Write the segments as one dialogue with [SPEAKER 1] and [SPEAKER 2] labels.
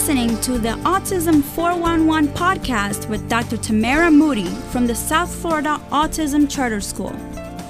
[SPEAKER 1] listening to the Autism 411 podcast with Dr. Tamara Moodie from the South Florida Autism Charter School.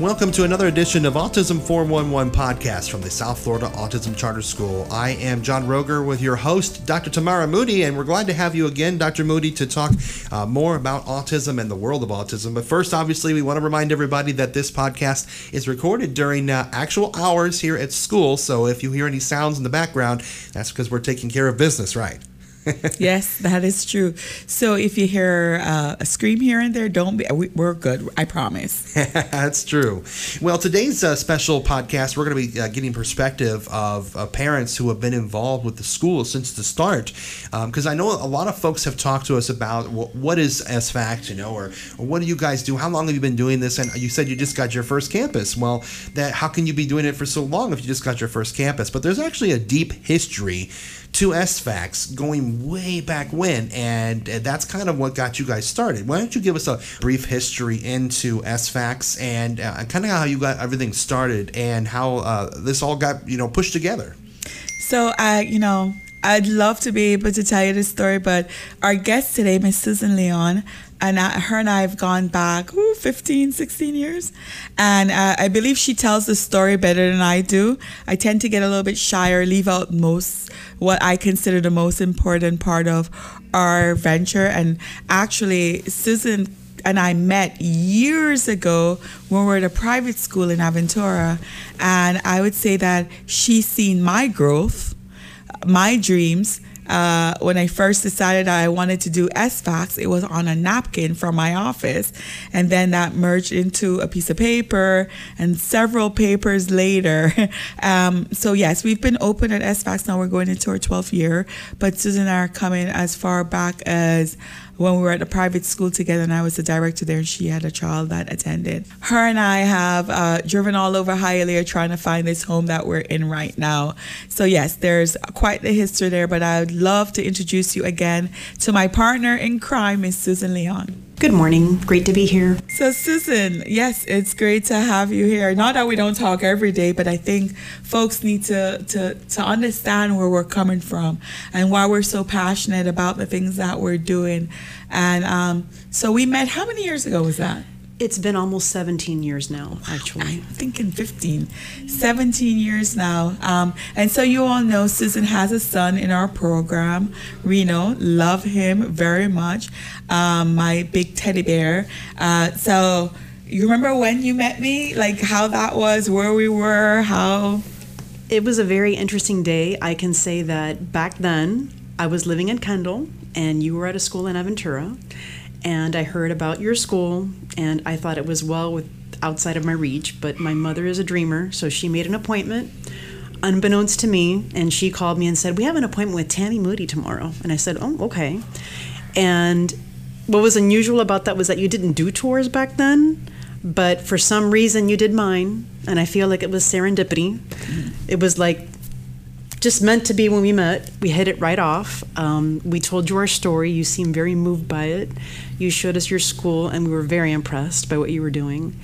[SPEAKER 2] Welcome to another edition of Autism 411 podcast from the South Florida Autism Charter School. I am John Rogger with your host, Dr. Tamara Moodie, and we're glad to have you again, Dr. Moodie, to talk uh, more about autism and the world of autism. But first, obviously, we want to remind everybody that this podcast is recorded during uh, actual hours here at school. So if you hear any sounds in the background, that's because we're taking care of business, right?
[SPEAKER 3] yes, that is true. So if you hear uh, a scream here and there, don't be. We, are good. I promise.
[SPEAKER 2] That's true. Well, today's uh, special podcast, we're going to be uh, getting perspective of uh, parents who have been involved with the school since the start. Because um, I know a lot of folks have talked to us about what, what is SFACS, you know, or, or what do you guys do? How long have you been doing this? And you said you just got your first campus. Well, that how can you be doing it for so long if you just got your first campus? But there's actually a deep history to SFACS going way back when, and that's kind of what got you guys started. Why don't you give us a brief history into SFACS and uh, kind of how you got everything started and how uh, this all got you know pushed together?
[SPEAKER 3] So I, you know, I'd love to be able to tell you this story, but our guest today, Miss Susan Leon, and I, her and I have gone back ooh, 15, 16 years. And uh, I believe she tells the story better than I do. I tend to get a little bit shy or leave out most what I consider the most important part of our venture. And actually, Susan and I met years ago when we were at a private school in Aventura. And I would say that she's seen my growth, my dreams, uh, when I first decided I wanted to do SFACS, it was on a napkin from my office. And then that merged into a piece of paper and several papers later. um, so, yes, we've been open at SFACS now. We're going into our 12th year. But Susan and I are coming as far back as when we were at a private school together and I was the director there and she had a child that attended. Her and I have uh, driven all over Hialeah trying to find this home that we're in right now. So yes, there's quite the history there, but I would love to introduce you again to my partner in crime, Miss Susan Leon.
[SPEAKER 4] Good morning. Great to be here.
[SPEAKER 3] So, Susan, yes, it's great to have you here. Not that we don't talk every day, but I think folks need to, to, to understand where we're coming from and why we're so passionate about the things that we're doing. And um, so, we met, how many years ago was that?
[SPEAKER 4] It's been almost 17 years now, actually.
[SPEAKER 3] I'm thinking 15. 17 years now. Um, and so you all know Susan has a son in our program, Reno. Love him very much. Um, my big teddy bear. Uh, so you remember when you met me? Like how that was, where we were, how.
[SPEAKER 4] It was a very interesting day. I can say that back then, I was living in Kendall and you were at a school in Aventura and I heard about your school, and I thought it was well with outside of my reach. But my mother is a dreamer, so she made an appointment, unbeknownst to me, and she called me and said, "We have an appointment with Tammy Moodie tomorrow." And I said, "Oh, okay." And what was unusual about that was that you didn't do tours back then, but for some reason you did mine, and I feel like it was serendipity. It was like just meant to be when we met. We hit it right off. Um, we told you our story. You seemed very moved by it. You showed us your school, and we were very impressed by what you were doing.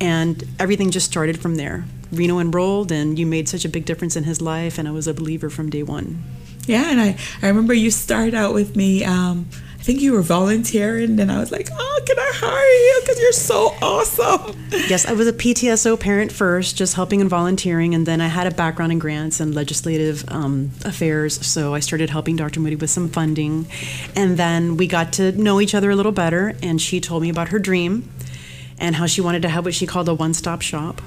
[SPEAKER 4] And everything just started from there. Reno enrolled, and you made such a big difference in his life, and I was a believer from day one.
[SPEAKER 3] Yeah, and I, I remember you started out with me. Um, think you were volunteering, and I was like, oh, can I hire you? Because you're so awesome.
[SPEAKER 4] Yes, I was a PTSO parent first, just helping and volunteering, and then I had a background in grants and legislative um, affairs, so I started helping Dr. Moodie with some funding. And then we got to know each other a little better, and she told me about her dream and how she wanted to have what she called a one stop shop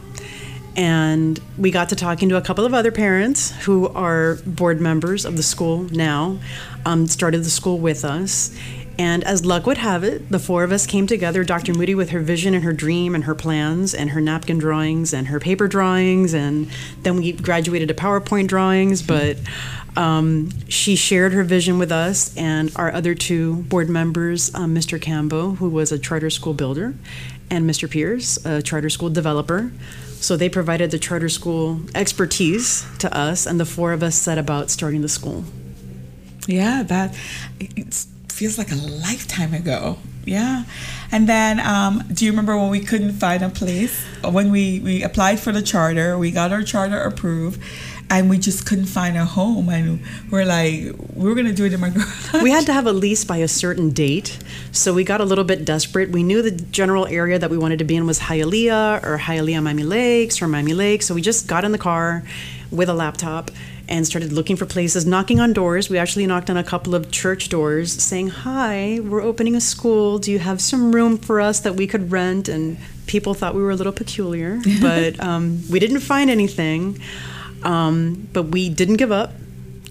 [SPEAKER 4] and we got to talking to a couple of other parents who are board members of the school now um, started the school with us. And as luck would have it the four of us came together dr moodie with her vision and her dream and her plans and her napkin drawings and her paper drawings. And then we graduated to powerpoint drawings. But um, she shared her vision with us and our other two board members um, mr cambo who was a charter school builder and mr pierce a charter school developer so they provided the charter school expertise to us, and the four of us set about starting the school.
[SPEAKER 3] Yeah, that it feels like a lifetime ago. Yeah. And then, um, do you remember when we couldn't find a place? When we, we applied for the charter, we got our charter approved, and we just couldn't find a home and we're like we were gonna do it in my garage.
[SPEAKER 4] We had to have a lease by a certain date so we got a little bit desperate. We knew the general area that we wanted to be in was hialeah or hialeah miami lakes or miami lakes so we just got in the car with a laptop and started looking for places knocking on doors. We actually knocked on a couple of church doors saying hi we're opening a school. Do you have some room for us that we could rent? And people thought we were a little peculiar but um, we didn't find anything um, but we didn't give up,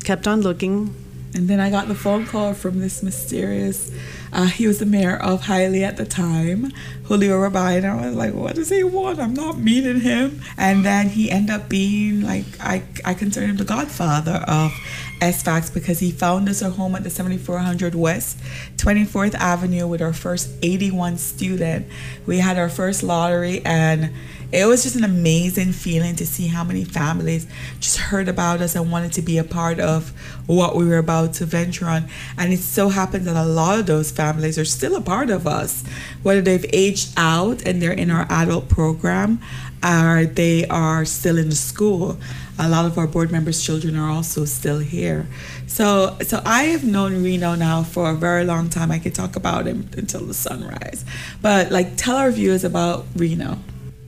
[SPEAKER 4] kept on looking.
[SPEAKER 3] And then I got the phone call from this mysterious, uh, he was the mayor of Hialeah at the time, Julio Robaina. And I was like, what does he want? I'm not meeting him. And then he ended up being like, I, I consider him the godfather of SFACS because he found us a home at the 7400 West 24th Avenue with our first 81 student. We had our first lottery and it was just an amazing feeling to see how many families just heard about us and wanted to be a part of what we were about to venture on. And it so happens that a lot of those families are still a part of us, whether they've aged out and they're in our adult program or they are still in the school. A lot of our board members' children are also still here. So, so I have known Reno now for a very long time. I could talk about him until the sunrise. But like, tell our viewers about Reno.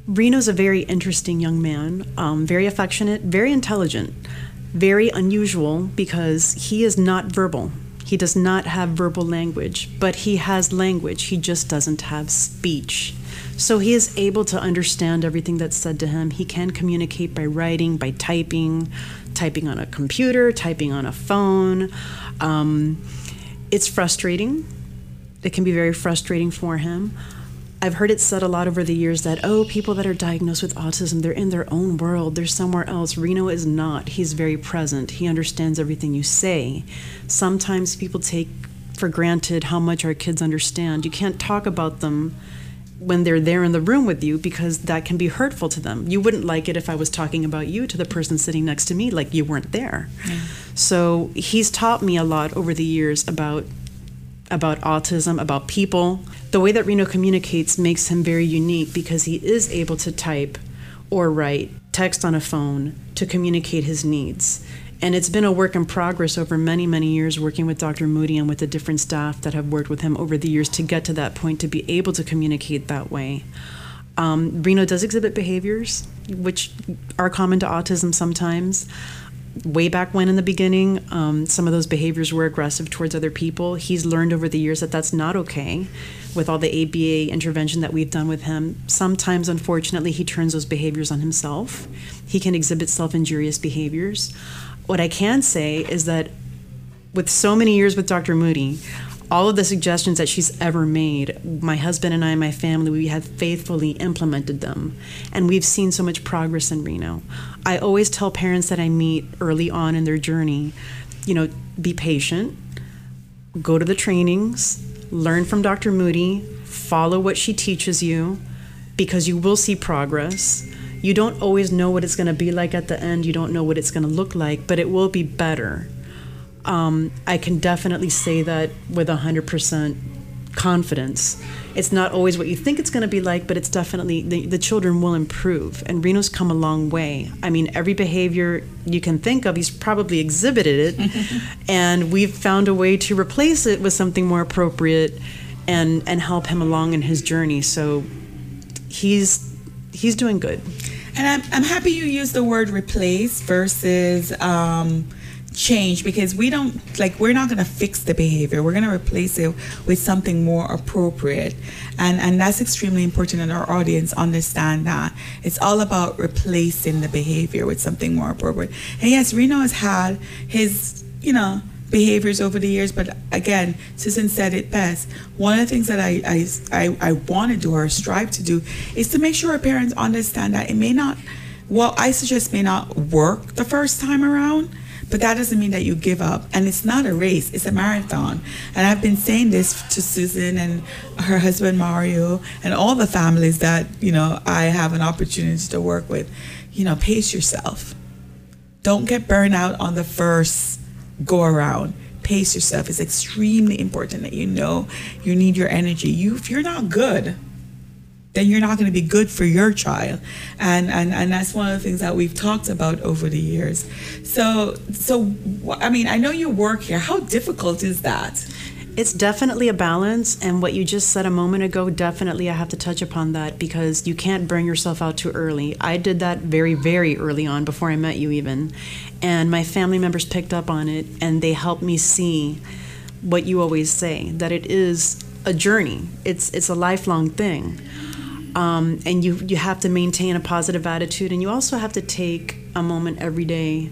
[SPEAKER 4] Reno's a very interesting young man, um, very affectionate, very intelligent, very unusual because he is not verbal. He does not have verbal language, but he has language. He just doesn't have speech. So he is able to understand everything that's said to him. He can communicate by writing, by typing, typing on a computer, typing on a phone. Um, it's frustrating. It can be very frustrating for him. I've heard it said a lot over the years that, oh, people that are diagnosed with autism, they're in their own world, they're somewhere else. Reno is not. He's very present, he understands everything you say. Sometimes people take for granted how much our kids understand. You can't talk about them when they're there in the room with you because that can be hurtful to them. You wouldn't like it if I was talking about you to the person sitting next to me like you weren't there. Yeah. So he's taught me a lot over the years about about autism, about people. The way that Reno communicates makes him very unique because he is able to type or write text on a phone to communicate his needs. And it's been a work in progress over many, many years working with Dr. Moodie and with the different staff that have worked with him over the years to get to that point to be able to communicate that way. Um, Reno does exhibit behaviors which are common to autism sometimes way back when in the beginning, um, some of those behaviors were aggressive towards other people. He's learned over the years that that's not okay with all the ABA intervention that we've done with him. Sometimes, unfortunately, he turns those behaviors on himself. He can exhibit self injurious behaviors. What I can say is that with so many years with Dr. Moodie, all of the suggestions that she's ever made, my husband and I and my family, we have faithfully implemented them. And we've seen so much progress in Reno. I always tell parents that I meet early on in their journey, you know, be patient, go to the trainings, learn from Dr. Moodie, follow what she teaches you, because you will see progress. You don't always know what it's going to be like at the end. You don't know what it's going to look like, but it will be better um, I can definitely say that with 100% confidence. It's not always what you think it's going to be like, but it's definitely the, the children will improve. And Reno's come a long way. I mean, every behavior you can think of, he's probably exhibited it, and we've found a way to replace it with something more appropriate and and help him along in his journey. So he's he's doing good.
[SPEAKER 3] And I'm, I'm happy you use the word replace versus. Um, change because we don't like we're not going to fix the behavior. We're going to replace it with something more appropriate. And and that's extremely important that our audience understand that. It's all about replacing the behavior with something more appropriate. And yes reno has had his you know behaviors over the years but again susan said it best. One of the things that i i i, I want to do or strive to do is to make sure our parents understand that it may not what i suggest may not work the first time around but that doesn't mean that you give up. And it's not a race, it's a marathon. And I've been saying this to Susan and her husband Mario and all the families that, you know, I have an opportunity to work with. You know, pace yourself. Don't get burned out on the first go around. Pace yourself. It's extremely important that you know you need your energy. You if you're not good, then you're not going to be good for your child. And, and and that's one of the things that we've talked about over the years. So so i mean i know you work here. How difficult is that?
[SPEAKER 4] It's definitely a balance and what you just said a moment ago definitely i have to touch upon that because you can't burn yourself out too early. I did that very very early on before i met you even and my family members picked up on it and they helped me see what you always say that it is a journey. It's it's a lifelong thing um, and you you have to maintain a positive attitude and you also have to take a moment every day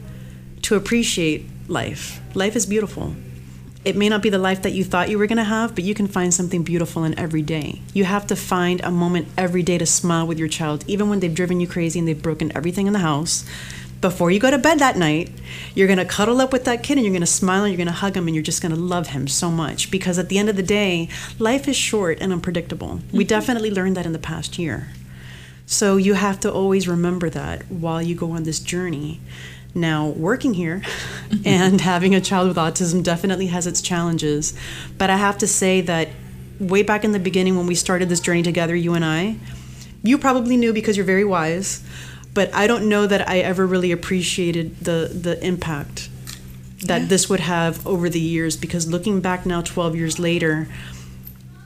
[SPEAKER 4] to appreciate life life is beautiful it may not be the life that you thought you were going to have, but you can find something beautiful in every day. You have to find a moment every day to smile with your child, even when they've driven you crazy and they've broken everything in the house. Before you go to bed that night, you're going to cuddle up with that kid and you're going to smile and you're going to hug him and you're just going to love him so much because at the end of the day, life is short and unpredictable. Mm-hmm. We definitely learned that in the past year. So you have to always remember that while you go on this journey. Now, working here and having a child with autism definitely has its challenges. But I have to say that way back in the beginning when we started this journey together, you and I, you probably knew because you're very wise, but I don't know that I ever really appreciated the, the impact that yeah. this would have over the years because looking back now 12 years later,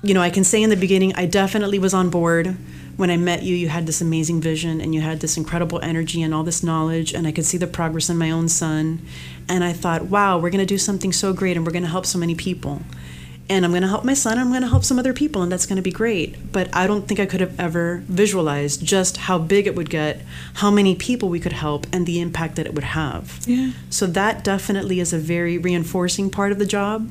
[SPEAKER 4] you know, I can say in the beginning, I definitely was on board when I met you, you had this amazing vision and you had this incredible energy and all this knowledge, and I could see the progress in my own son. And I thought, wow, we're going to do something so great and we're going to help so many people. And I'm going to help my son, I'm going to help some other people, and that's going to be great. But I don't think I could have ever visualized just how big it would get, how many people we could help, and the impact that it would have.
[SPEAKER 3] Yeah.
[SPEAKER 4] So that definitely is a very reinforcing part of the job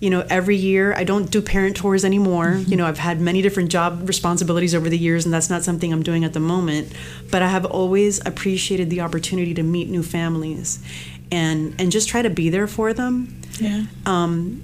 [SPEAKER 4] you know every year i don't do parent tours anymore mm-hmm. you know i've had many different job responsibilities over the years and that's not something i'm doing at the moment but i have always appreciated the opportunity to meet new families and and just try to be there for them
[SPEAKER 3] yeah
[SPEAKER 4] um,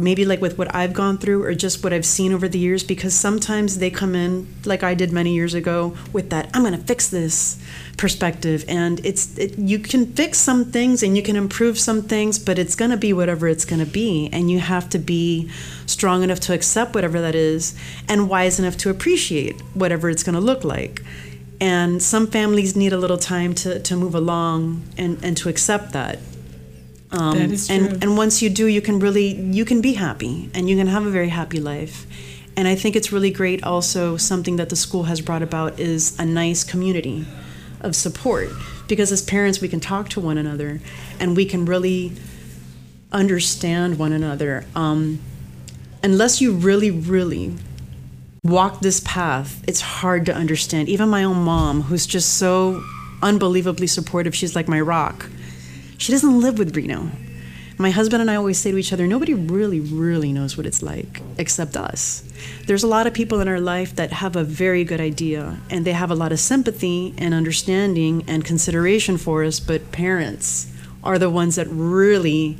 [SPEAKER 4] maybe like with what I've gone through or just what I've seen over the years because sometimes they come in like I did many years ago with that I'm going to fix this perspective. And it's it, you can fix some things and you can improve some things but it's going to be whatever it's going to be. And you have to be strong enough to accept whatever that is and wise enough to appreciate whatever it's going to look like. And some families need a little time to, to move along and, and to accept that
[SPEAKER 3] um, that is
[SPEAKER 4] true. And, and once you do, you can really you can be happy and you can have a very happy life. And I think it's really great. Also, something that the school has brought about is a nice community of support because as parents we can talk to one another and we can really understand one another. Um, unless you really, really walk this path, it's hard to understand. Even my own mom, who's just so unbelievably supportive, she's like my rock she doesn't live with Reno. My husband and I always say to each other, nobody really, really knows what it's like except us. There's a lot of people in our life that have a very good idea and they have a lot of sympathy and understanding and consideration for us, but parents are the ones that really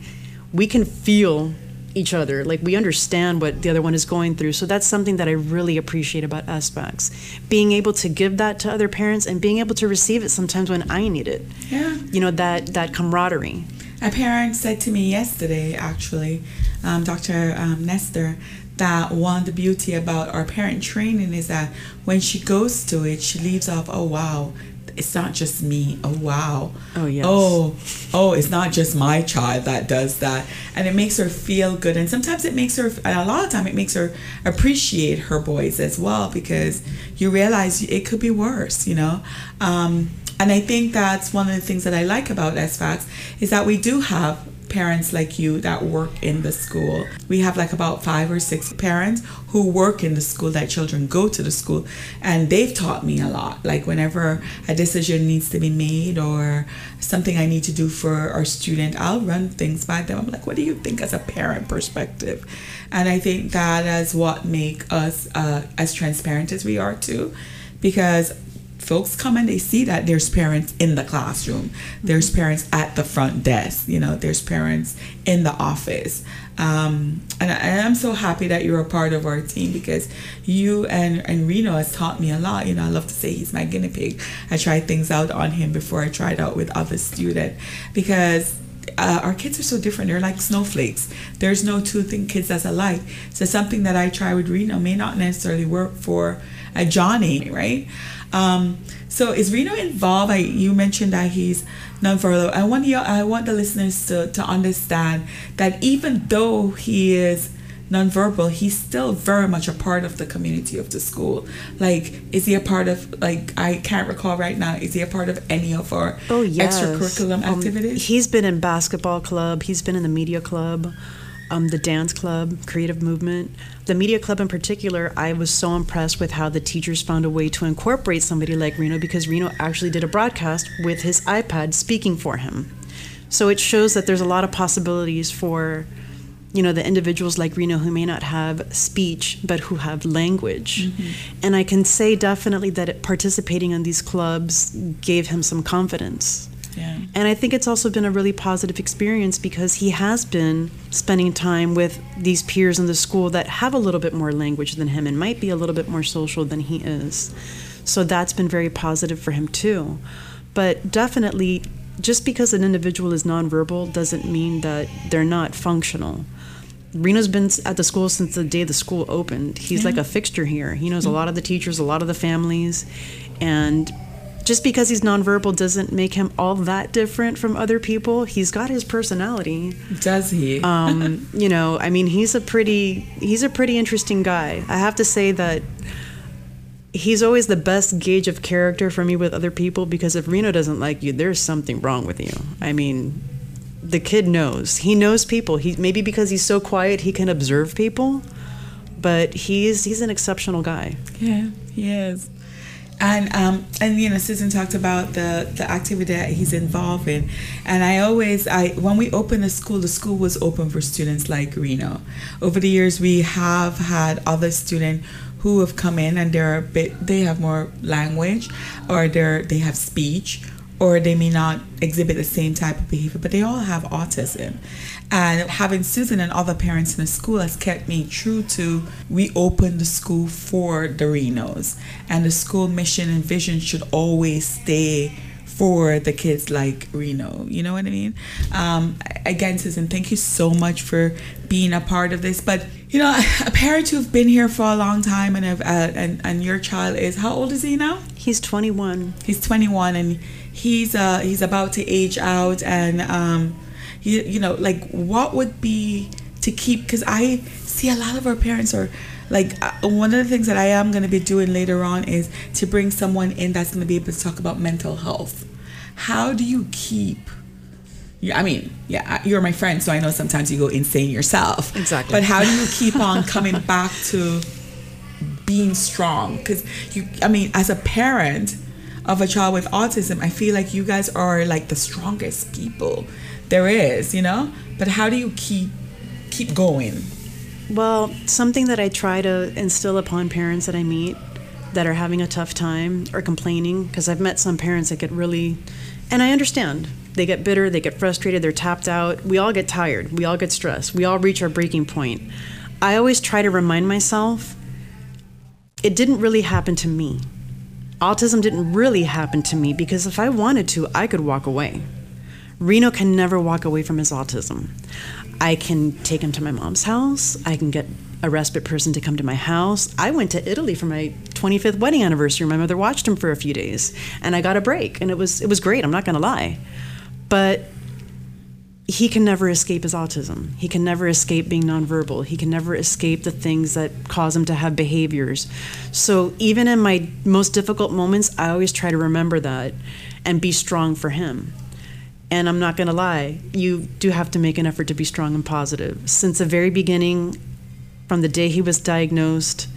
[SPEAKER 4] we can feel each other. Like we understand what the other one is going through. So that's something that I really appreciate about SFACS. Being able to give that to other parents and being able to receive it sometimes when I need it.
[SPEAKER 3] Yeah.
[SPEAKER 4] You know, that that camaraderie.
[SPEAKER 3] A parent said to me yesterday, actually, um, Dr. Um, Nestor, that one the beauty about our parent training is that when she goes to it, she leaves off, oh wow, it's not just me. Oh wow.
[SPEAKER 4] Oh yes.
[SPEAKER 3] Oh, oh, it's not just my child that does that, and it makes her feel good. And sometimes it makes her, and a lot of time it makes her appreciate her boys as well because you realize it could be worse. You know. Um, and I think that's one of the things that I like about SFACS is that we do have parents like you that work in the school. We have like about five or six parents who work in the school that children go to the school and they've taught me a lot. Like whenever a decision needs to be made or something I need to do for our student, I'll run things by them. I'm like, what do you think as a parent perspective? And I think that is what make us uh, as transparent as we are too because folks come and they see that there's parents in the classroom, there's mm-hmm. parents at the front desk, you know, there's parents in the office. Um, and, I, am so happy that you're a part of our team because you and, and Reno has taught me a lot. You know, I love to say he's my guinea pig. I tried things out on him before I tried out with other students because uh, our kids are so different. They're like snowflakes. There's no two thing kids that's alike. So something that I try with Reno may not necessarily work for a Johnny, right? Um, so is Reno involved? I, you mentioned that he's nonverbal. I want you, I want the listeners to, to understand that even though he is nonverbal, he's still very much a part of the community of the school. Like, is he a part of like I can't recall right now? Is he a part of any of our
[SPEAKER 4] oh yes.
[SPEAKER 3] extracurriculum
[SPEAKER 4] Um,
[SPEAKER 3] activities?
[SPEAKER 4] he's been in basketball club. He's been in the media club. Um, the dance club, creative movement, the media club in particular, I was so impressed with how the teachers found a way to incorporate somebody like Reno because Reno actually did a broadcast with his iPad speaking for him. So it shows that there's a lot of possibilities for, you know, the individuals like Reno who may not have speech but who have language. Mm-hmm. And I can say definitely that participating in these clubs gave him some confidence.
[SPEAKER 3] Yeah.
[SPEAKER 4] And I think it's also been a really positive experience because he has been spending time with these peers in the school that have a little bit more language than him and might be a little bit more social than he is. So that's been very positive for him too. But definitely, just because an individual is nonverbal doesn't mean that they're not functional. Reno's been at the school since the day the school opened. He's like a fixture here. He knows a mm-hmm. lot of the teachers, a lot of the families, and just because he's nonverbal doesn't make him all that different from other people. He's got his personality.
[SPEAKER 3] Does he?
[SPEAKER 4] Um, you know, I mean, he's a pretty he's a pretty interesting guy. I have to say that he's always the best gauge of character for me with other people because if Reno doesn't like you, there's something wrong with you. I mean, the kid knows. He knows people. He maybe because he's so quiet, he can observe people, but he's he's an exceptional guy.
[SPEAKER 3] Yeah, he is. And um and you know Susan talked about the the activity that he's involved in, and I always I when we opened the school, the school was open for students like Reno. Over the years, we have had other students who have come in and they're a bit they have more language, or they're they have speech, or they may not exhibit the same type of behavior, but they all have autism. And having Susan and other parents in the school has kept me true to we opened the school for the Renos. And the school mission and vision should always stay for the kids like Reno. You know what I mean? Um, again, Susan, thank you so much for being a part of this. But you know, a parent who've been here for a long time and have, uh, and and your child is how old is he now?
[SPEAKER 4] He's 21.
[SPEAKER 3] He's 21 and he's uh he's about to age out and um you, you know like what would be to keep because I see a lot of our parents are like uh, one of the things that I am going to be doing later on is to bring someone in that's going to be able to talk about mental health. How do you keep I mean, yeah, you're my friend, so I know sometimes you go insane yourself.
[SPEAKER 4] Exactly.
[SPEAKER 3] But how do you keep on coming back to being strong because you i mean as a parent of a child with autism i feel like you guys are like the strongest people there is you know but how do you keep keep going
[SPEAKER 4] Well, something that I try to instill upon parents that I meet that are having a tough time or complaining, because I've met some parents that get really, and I understand, they get bitter, they get frustrated, they're tapped out. We all get tired, we all get stressed, we all reach our breaking point. I always try to remind myself it didn't really happen to me. Autism didn't really happen to me because if I wanted to, I could walk away. Reno can never walk away from his autism. I can take him to my mom's house. I can get a respite person to come to my house. I went to Italy for my 25th wedding anniversary. My mother watched him for a few days, and I got a break, and it was it was great. I'm not going to lie, but he can never escape his autism. He can never escape being nonverbal. He can never escape the things that cause him to have behaviors. So even in my most difficult moments, I always try to remember that and be strong for him. And I'm not going to lie, you do have to make an effort to be strong and positive. Since the very beginning, from the day he was diagnosed,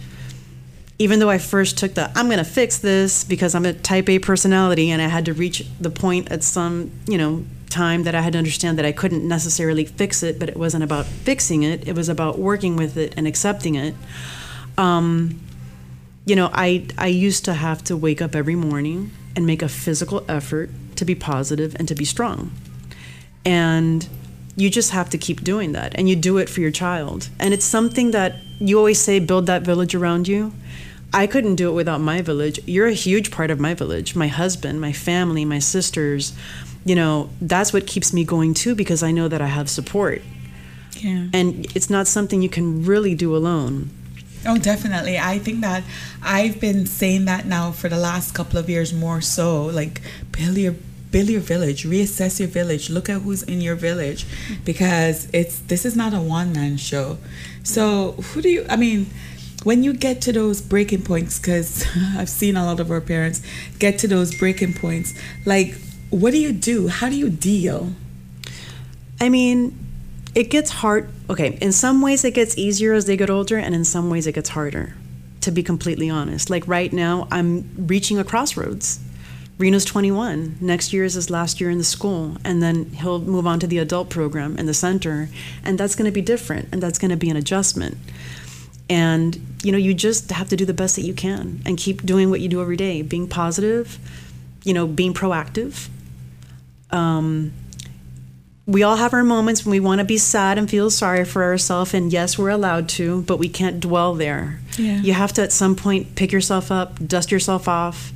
[SPEAKER 4] even though I first took the I'm going to fix this because I'm a type A personality and I had to reach the point at some, you know, time that I had to understand that I couldn't necessarily fix it, but it wasn't about fixing it, it was about working with it and accepting it. Um, you know, I I used to have to wake up every morning and make a physical effort to be positive and to be strong. And you just have to keep doing that and you do it for your child. And it's something that you always say build that village around you. I couldn't do it without my village. You're a huge part of my village. My husband, my family, my sisters. You know, that's what keeps me going too because I know that I have support.
[SPEAKER 3] Yeah.
[SPEAKER 4] And it's not something you can really do alone.
[SPEAKER 3] Oh, definitely. I think that I've been saying that now for the last couple of years more so. Like, build your build your village, reassess your village, look at who's in your village, because it's this is not a one man show. So, who do you? I mean, when you get to those breaking points, because I've seen a lot of our parents get to those breaking points. Like, what do you do? How do you deal?
[SPEAKER 4] I mean, it gets hard. Okay, in some ways it gets easier as they get older, and in some ways it gets harder, to be completely honest. Like right now, I'm reaching a crossroads. Reno's 21. Next year is his last year in the school, and then he'll move on to the adult program in the center, and that's going to be different, and that's going to be an adjustment. And you know, you just have to do the best that you can, and keep doing what you do every day, being positive, you know, being proactive. Um, we all have our moments when we want to be sad and feel sorry for ourselves and yes we're allowed to but we can't dwell there
[SPEAKER 3] Yeah.
[SPEAKER 4] you have to at some point pick yourself up dust yourself off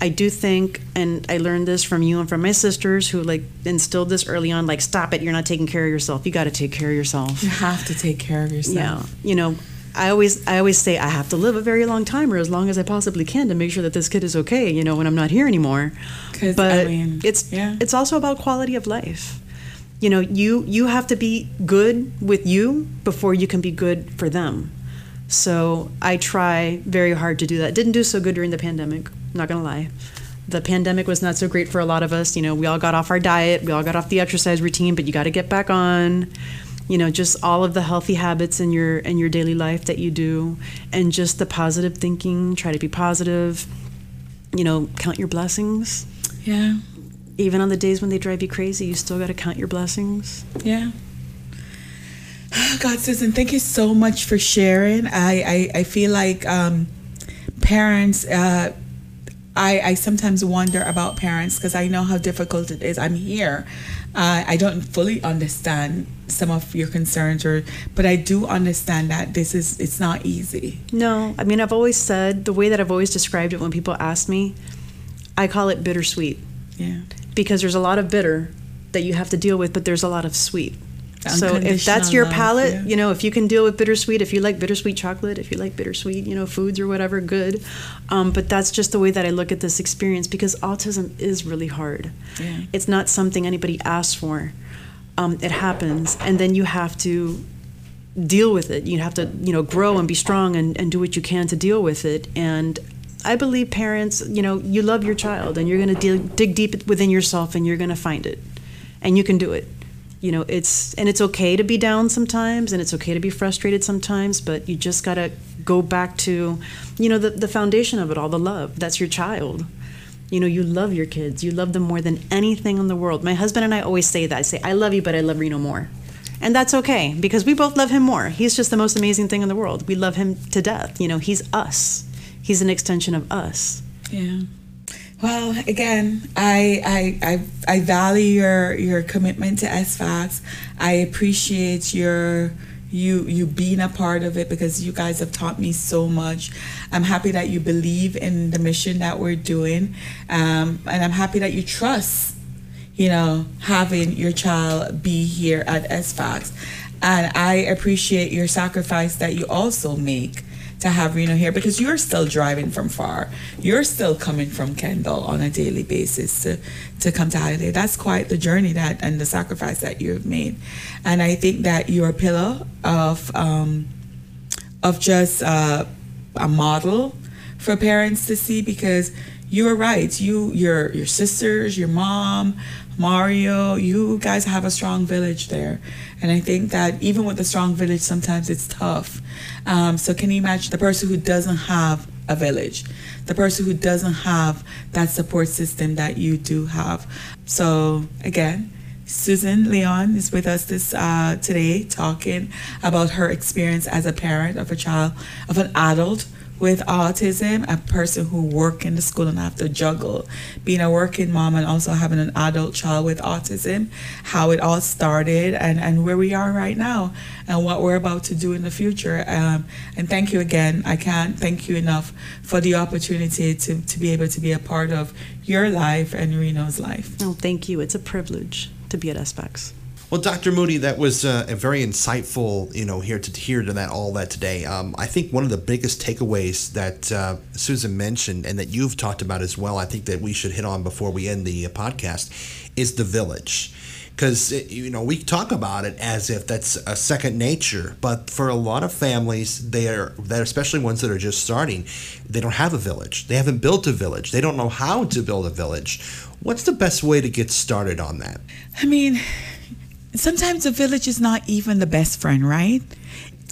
[SPEAKER 4] i do think and i learned this from you and from my sisters who like instilled this early on like stop it you're not taking care of yourself you got to take care of yourself
[SPEAKER 3] You have to take care of yourself.
[SPEAKER 4] yeah you know I always I always say I have to live a very long time or as long as I possibly can to make sure that this kid is okay, you know, when I'm not here anymore. But
[SPEAKER 3] I mean,
[SPEAKER 4] it's
[SPEAKER 3] yeah.
[SPEAKER 4] it's also about quality of life. You know, you you have to be good with you before you can be good for them. So I try very hard to do that. Didn't do so good during the pandemic, not gonna lie. The pandemic was not so great for a lot of us. You know, we all got off our diet, we all got off the exercise routine, but you got to get back on you know just all of the healthy habits in your in your daily life that you do and just the positive thinking try to be positive you know count your blessings
[SPEAKER 3] yeah.
[SPEAKER 4] even on the days when they drive you crazy you still got to count your blessings
[SPEAKER 3] Yeah. God, Susan, thank you so much for sharing. I, I, I feel like um, parents, uh, I, I sometimes wonder about parents because I know how difficult it is. I'm here. Uh, I don't fully understand some of your concerns, or but I do understand that this is it's not easy.
[SPEAKER 4] no i mean i've always said the way that i've always described it when people ask me i call it bittersweet
[SPEAKER 3] Yeah.
[SPEAKER 4] because there's a lot of bitter that you have to deal with but there's a lot of sweet so if that's your
[SPEAKER 3] love,
[SPEAKER 4] palate
[SPEAKER 3] yeah.
[SPEAKER 4] you know if you can deal with bittersweet if you like bittersweet chocolate if you like bittersweet you know foods or whatever good. Um, but that's just the way that i look at this experience because autism is really hard.
[SPEAKER 3] Yeah.
[SPEAKER 4] it's not something anybody asks for. Um, it happens. And then you have to deal with it. You have to you know grow and be strong and, and do what you can to deal with it. And i believe parents you know you love your child and you're going to dig, dig deep within yourself and you're going to find it. And you can do it you know it's and it's okay to be down sometimes and it's okay to be frustrated sometimes but you just got to go back to you know the, the foundation of it all the love. That's your child. You know you love your kids. You love them more than anything in the world. My husband and i always say that. I say i love you but i love reno more. And that's okay because we both love him more. He's just the most amazing thing in the world. We love him to death. You know he's us. He's an extension of us.
[SPEAKER 3] Yeah. Well, again, I I I, I value your your commitment to SFACS. I appreciate your you you being a part of it because you guys have taught me so much. I'm happy that you believe in the mission that we're doing, um, and I'm happy that you trust. You know, having your child be here at SFACS, and I appreciate your sacrifice that you also make to have Reno here because you're still driving from far. You're still coming from Kendall on a daily basis to, to come to Hialeah. That's quite the journey that and the sacrifice that you've made. And I think that you're a pillar of um, of just uh, a model for parents to see because you are right. You your your sisters, your mom, Mario, you guys have a strong village there. And I think that even with a strong village, sometimes it's tough. Um, so can you imagine the person who doesn't have a village, the person who doesn't have that support system that you do have? So again, Susan Leon is with us this uh, today, talking about her experience as a parent of a child, of an adult with autism, a person who work in the school and have to juggle being a working mom and also having an adult child with autism, how it all started and, and where we are right now and what we're about to do in the future. Um, and thank you again. I can't thank you enough for the opportunity to, to be able to be a part of your life and Reno's life.
[SPEAKER 4] Oh, thank you. It's a privilege to be at SFACS.
[SPEAKER 2] Well, Dr. Moodie, that was uh, a very insightful, you know, here to hear to that all that today. Um, I think one of the biggest takeaways that uh, Susan mentioned and that you've talked about as well, I think that we should hit on before we end the uh, podcast, is the village. Because you know we talk about it as if that's a second nature, but for a lot of families, they are that especially ones that are just starting, they don't have a village. They haven't built a village. They don't know how to build a village. What's the best way to get started on that?
[SPEAKER 3] I mean, sometimes a village is not even the best friend, right?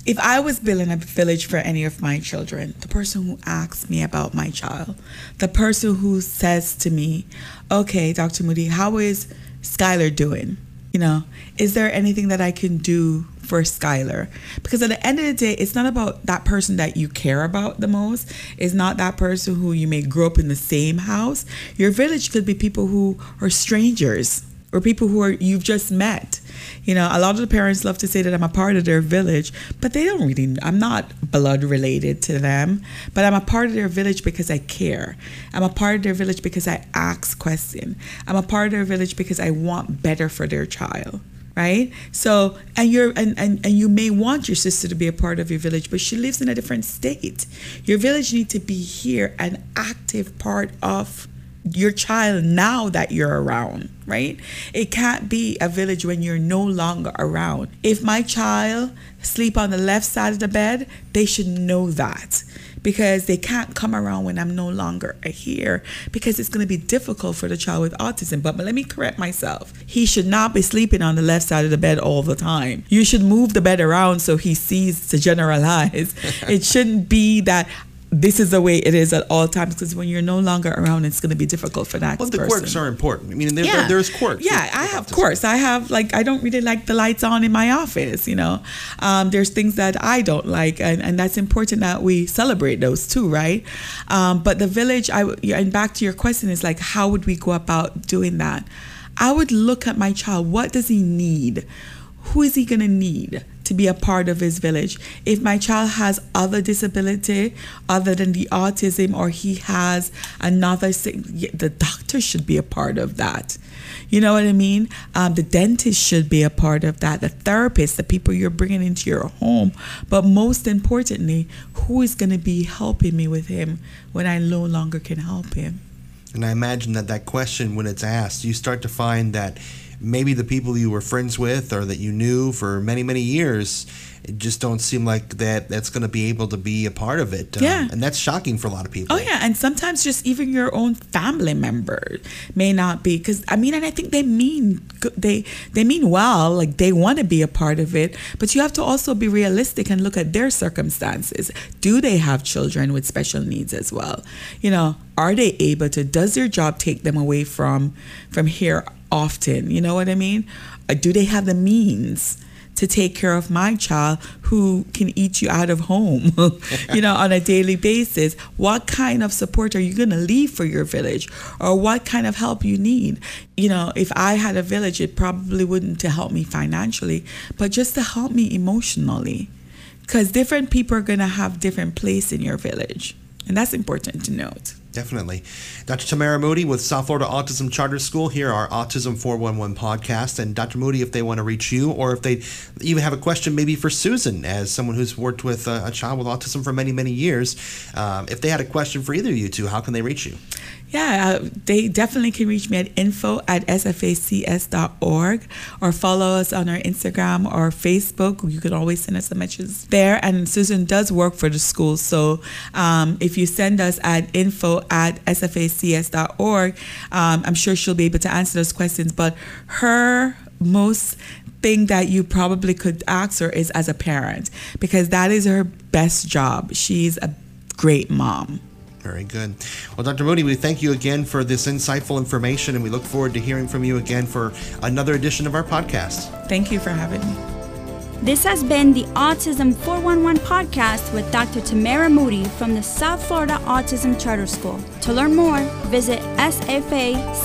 [SPEAKER 3] If I was building a village for any of my children, the person who asks me about my child, the person who says to me, okay, Dr. Moodie, how is Skylar doing? You know, is there anything that I can do for Skylar? Because at the end of the day, it's not about that person that you care about the most. It's not that person who you may grow up in the same house. Your village could be people who are strangers or people who are you've just met. You know, a lot of the parents love to say that I'm a part of their village, but they don't really I'm not blood related to them, but I'm a part of their village because I care. I'm a part of their village because I ask questions. I'm a part of their village because I want better for their child right so and you're and, and and you may want your sister to be a part of your village but she lives in a different state your village need to be here an active part of your child now that you're around, right? It can't be a village when you're no longer around. If my child sleep on the left side of the bed, they should know that because they can't come around when I'm no longer here because it's going to be difficult for the child with autism. But, but let me correct myself. He should not be sleeping on the left side of the bed all the time. You should move the bed around so he sees to generalize. it shouldn't be that this is the way it is at all times because when you're no longer around, it's going to be difficult for that.
[SPEAKER 2] Well, the
[SPEAKER 3] person.
[SPEAKER 2] quirks are important. I mean, there, yeah. there, there's quirks.
[SPEAKER 3] Yeah,
[SPEAKER 2] with,
[SPEAKER 3] I have quirks. I have like I don't really like the lights on in my office. You know, um, there's things that I don't like, and, and that's important that we celebrate those too, right? Um, but the village, I and back to your question is like, how would we go about doing that? I would look at my child. What does he need? Who is he going to need? To be a part of his village. If my child has other disability other than the autism or he has another the doctor should be a part of that. You know what I mean? Um, the dentist should be a part of that. The therapist, the people you're bringing into your home. But most importantly, who is going to be helping me with him when I no longer can help him?
[SPEAKER 2] And I imagine that that question, when it's asked, you start to find that maybe the people you were friends with or that you knew for many many years just don't seem like that that's going to be able to be a part of it.
[SPEAKER 3] Um, yeah.
[SPEAKER 2] and that's shocking for a lot of people.
[SPEAKER 3] Oh yeah, and sometimes just even your own family member may not be cuz I mean and I think they mean they they mean well, like they want to be a part of it, but you have to also be realistic and look at their circumstances. Do they have children with special needs as well? You know, are they able to does their job take them away from from here often? You know what I mean? Uh, do they have the means? to take care of my child who can eat you out of home, you know, on a daily basis. What kind of support are you going to leave for your village or what kind of help you need? You know, if I had a village, it probably wouldn't to help me financially, but just to help me emotionally. Because different people are going to have different place in your village. And that's important to note.
[SPEAKER 2] Definitely. Dr. Tamara Moodie with South Florida Autism Charter School here, our Autism 411 podcast. And Dr. Moodie, if they want to reach you or if they even have a question maybe for Susan, as someone who's worked with a, a child with autism for many, many years, um, if they had a question for either of you two, how can they reach you?
[SPEAKER 3] Yeah, uh, they definitely can reach me at info at sfacs.org or follow us on our Instagram or Facebook. You can always send us a message there. And Susan does work for the school. So um, if you send us at info at sfacs.org, um, I'm sure she'll be able to answer those questions. But her most thing that you probably could ask her is as a parent because that is her best job. She's a great mom.
[SPEAKER 2] Very good. Well, Dr. Moodie, we thank you again for this insightful information, and we look forward to hearing from you again for another edition of our podcast.
[SPEAKER 3] Thank you for having me.
[SPEAKER 1] This has been the Autism 411 podcast with Dr. Tamara Moodie from the South Florida Autism Charter School. To learn more, visit sfacs.org.